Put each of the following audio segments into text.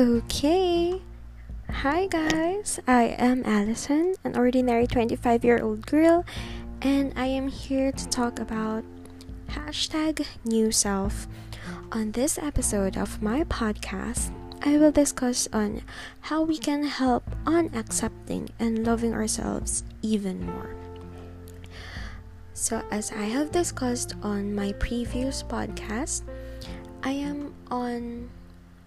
Okay. Hi guys, I am Allison, an ordinary 25 year old girl, and I am here to talk about hashtag new self. On this episode of my podcast, I will discuss on how we can help on accepting and loving ourselves even more. So, as I have discussed on my previous podcast, I am on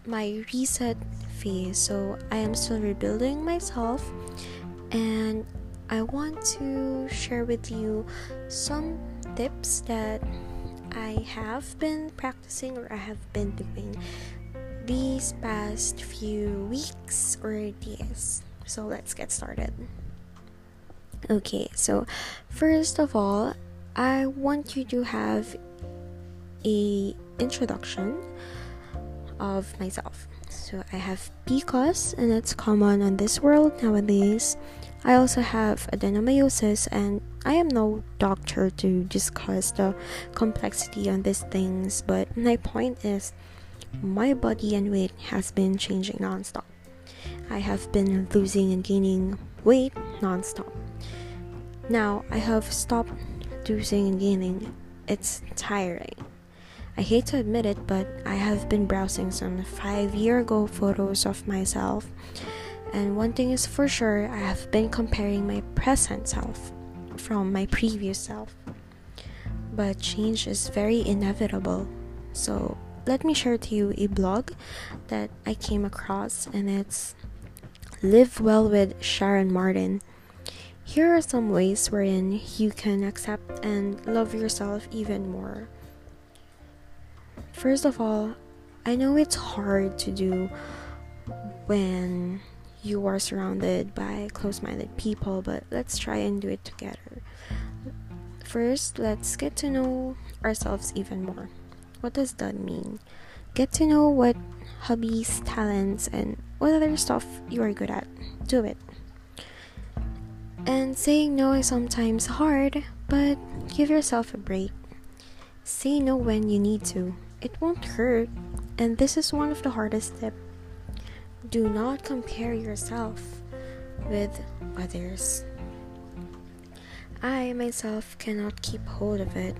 my reset phase, so I am still rebuilding myself, and I want to share with you some tips that I have been practicing or I have been doing these past few weeks or days. So let's get started. Okay, so first of all, I want you to have a introduction of myself. So I have PCOS and it's common on this world nowadays. I also have adenomyosis and I am no doctor to discuss the complexity on these things, but my point is my body and weight has been changing nonstop. I have been losing and gaining weight nonstop. Now I have stopped losing and gaining. It's tiring. I hate to admit it, but I have been browsing some five year ago photos of myself. And one thing is for sure, I have been comparing my present self from my previous self. But change is very inevitable. So let me share to you a blog that I came across, and it's Live Well with Sharon Martin. Here are some ways wherein you can accept and love yourself even more. First of all, I know it's hard to do when you are surrounded by close minded people, but let's try and do it together. First, let's get to know ourselves even more. What does that mean? Get to know what hobbies, talents, and what other stuff you are good at. Do it. And saying no is sometimes hard, but give yourself a break. Say no when you need to. It won't hurt, and this is one of the hardest tips. Do not compare yourself with others. I myself cannot keep hold of it.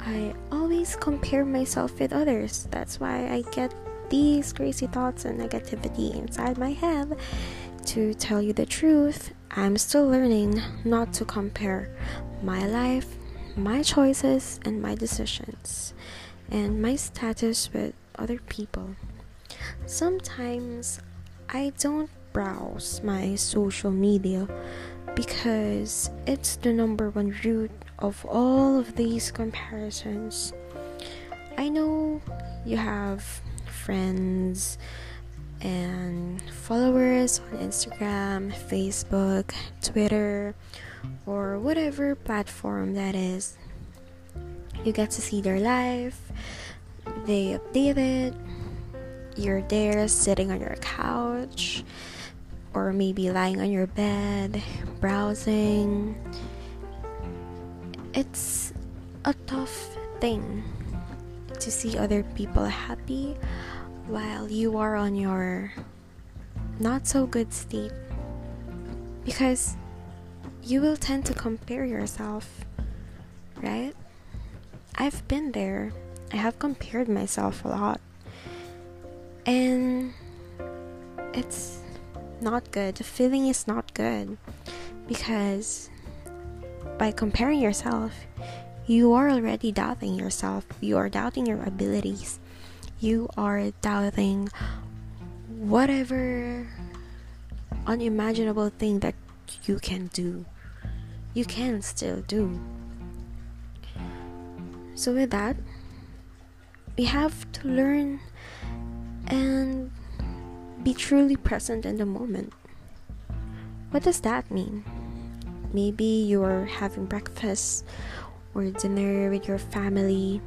I always compare myself with others. That's why I get these crazy thoughts and negativity inside my head. To tell you the truth, I'm still learning not to compare my life, my choices, and my decisions, and my status with other people. Sometimes I don't browse my social media because it's the number one root of all of these comparisons. I know you have friends and followers on Instagram, Facebook, Twitter, or whatever platform that is. You get to see their life, they update it, you're there sitting on your couch, or maybe lying on your bed, browsing. It's a tough thing to see other people happy while you are on your not so good state because you will tend to compare yourself, right? I've been there. I have compared myself a lot. And it's not good. The feeling is not good because by comparing yourself, you are already doubting yourself. You are doubting your abilities. You are doubting whatever unimaginable thing that you can do. You can still do. So, with that, we have to learn and be truly present in the moment. What does that mean? Maybe you're having breakfast or dinner with your family,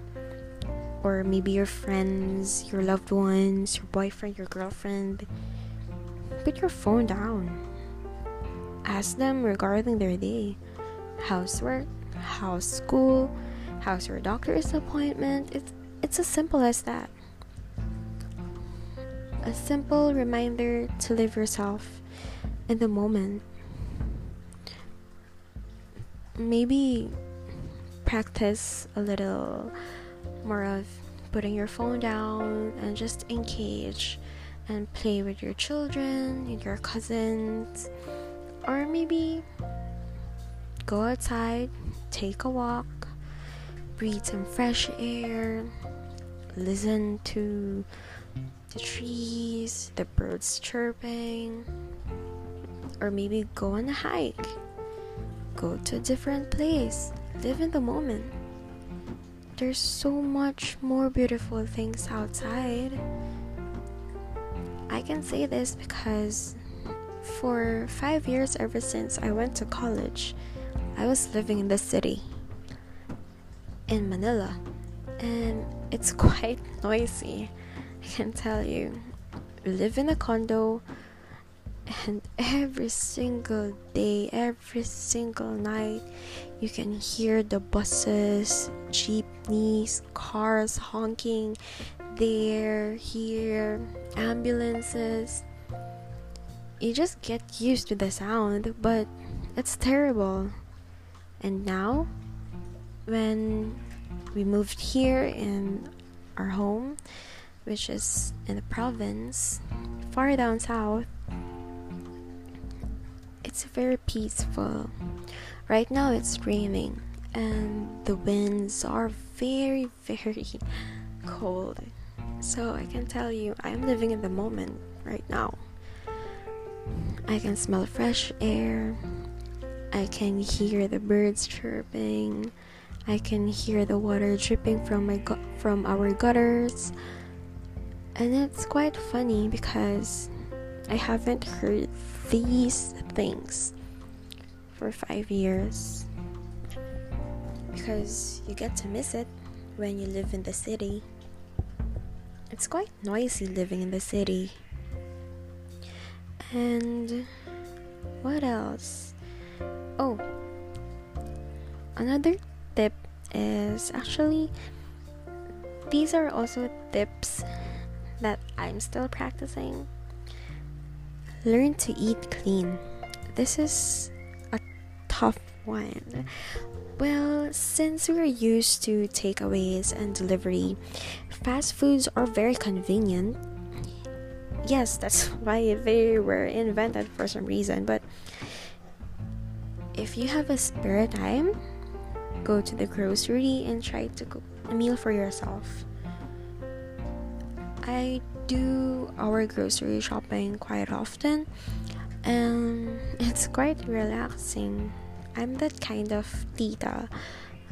or maybe your friends, your loved ones, your boyfriend, your girlfriend. Put your phone down. Ask them regarding their day housework, house school, how's your doctor's appointment. It's, it's as simple as that. a simple reminder to live yourself in the moment. Maybe practice a little more of putting your phone down and just engage and play with your children, with your cousins, or maybe go outside, take a walk, breathe some fresh air, listen to the trees, the birds chirping, or maybe go on a hike, go to a different place, live in the moment. There's so much more beautiful things outside. I can say this because for five years, ever since I went to college, I was living in the city in Manila and it's quite noisy. I can tell you. We live in a condo and every single day, every single night, you can hear the buses, jeepneys, cars honking there, here, ambulances. You just get used to the sound, but it's terrible. And now, when we moved here in our home, which is in the province, far down south, it's very peaceful. Right now, it's raining, and the winds are very, very cold. So, I can tell you, I'm living in the moment right now. I can smell fresh air, I can hear the birds chirping. I can hear the water dripping from my gu- from our gutters. And it's quite funny because I haven't heard these things for 5 years. Because you get to miss it when you live in the city. It's quite noisy living in the city. And what else? Oh, another tip is actually these are also tips that I'm still practicing. Learn to eat clean. This is a tough one. Well, since we're used to takeaways and delivery, fast foods are very convenient. Yes, that's why they were invented for some reason, but if you have a spare time, go to the grocery and try to cook a meal for yourself. I do our grocery shopping quite often and it's quite relaxing. I'm that kind of tita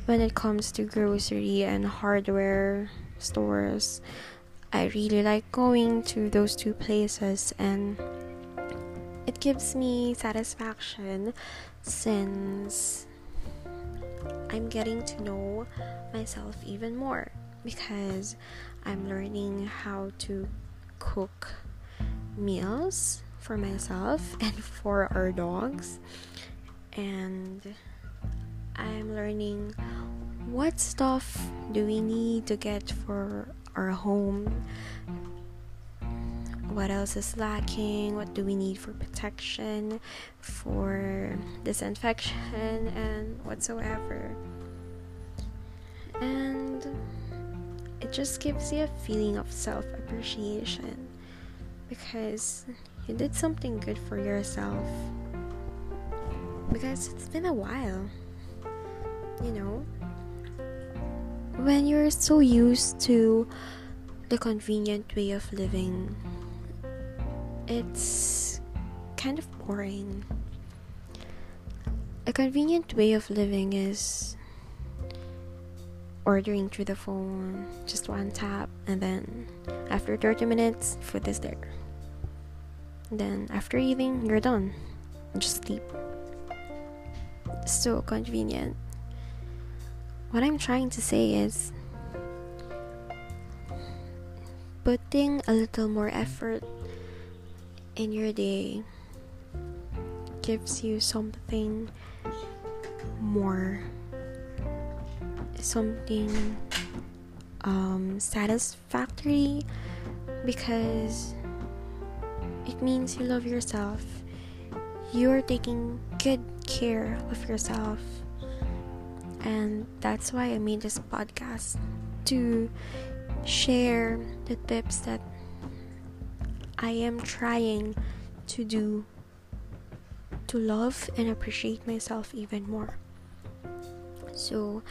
when it comes to grocery and hardware stores. I really like going to those two places and it gives me satisfaction since I'm getting to know myself even more because I'm learning how to cook meals for myself and for our dogs. And I'm learning what stuff do we need to get for our home what else is lacking, what do we need for protection, for disinfection, and whatsoever. And it just gives you a feeling of self appreciation because you did something good for yourself. Because it's been a while, you know, when you're so used to the convenient way of living it's kind of boring. A convenient way of living is ordering through the phone, just one tap, and then after 30 minutes, food is there. then after eating, you're done. Just sleep. So convenient. What I'm trying to say is putting a little more effort in your day gives you something more something um, satisfactory because it means you love yourself. You're taking good care of yourself. And that's why I made this podcast to share the tips that I am trying to do to love and appreciate myself even more. So,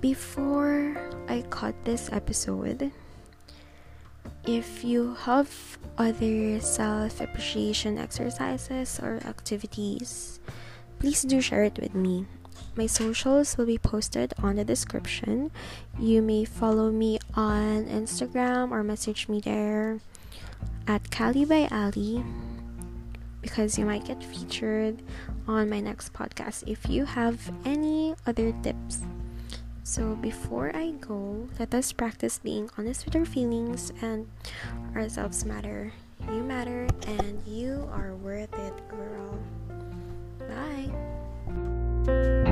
before I cut this episode, if you have other self appreciation exercises or activities, please do share it with me. My socials will be posted on the description. You may follow me on Instagram or message me there at Calli by Ali because you might get featured on my next podcast if you have any other tips. So, before I go, let us practice being honest with our feelings and ourselves matter. You matter and you are worth it, girl. Bye.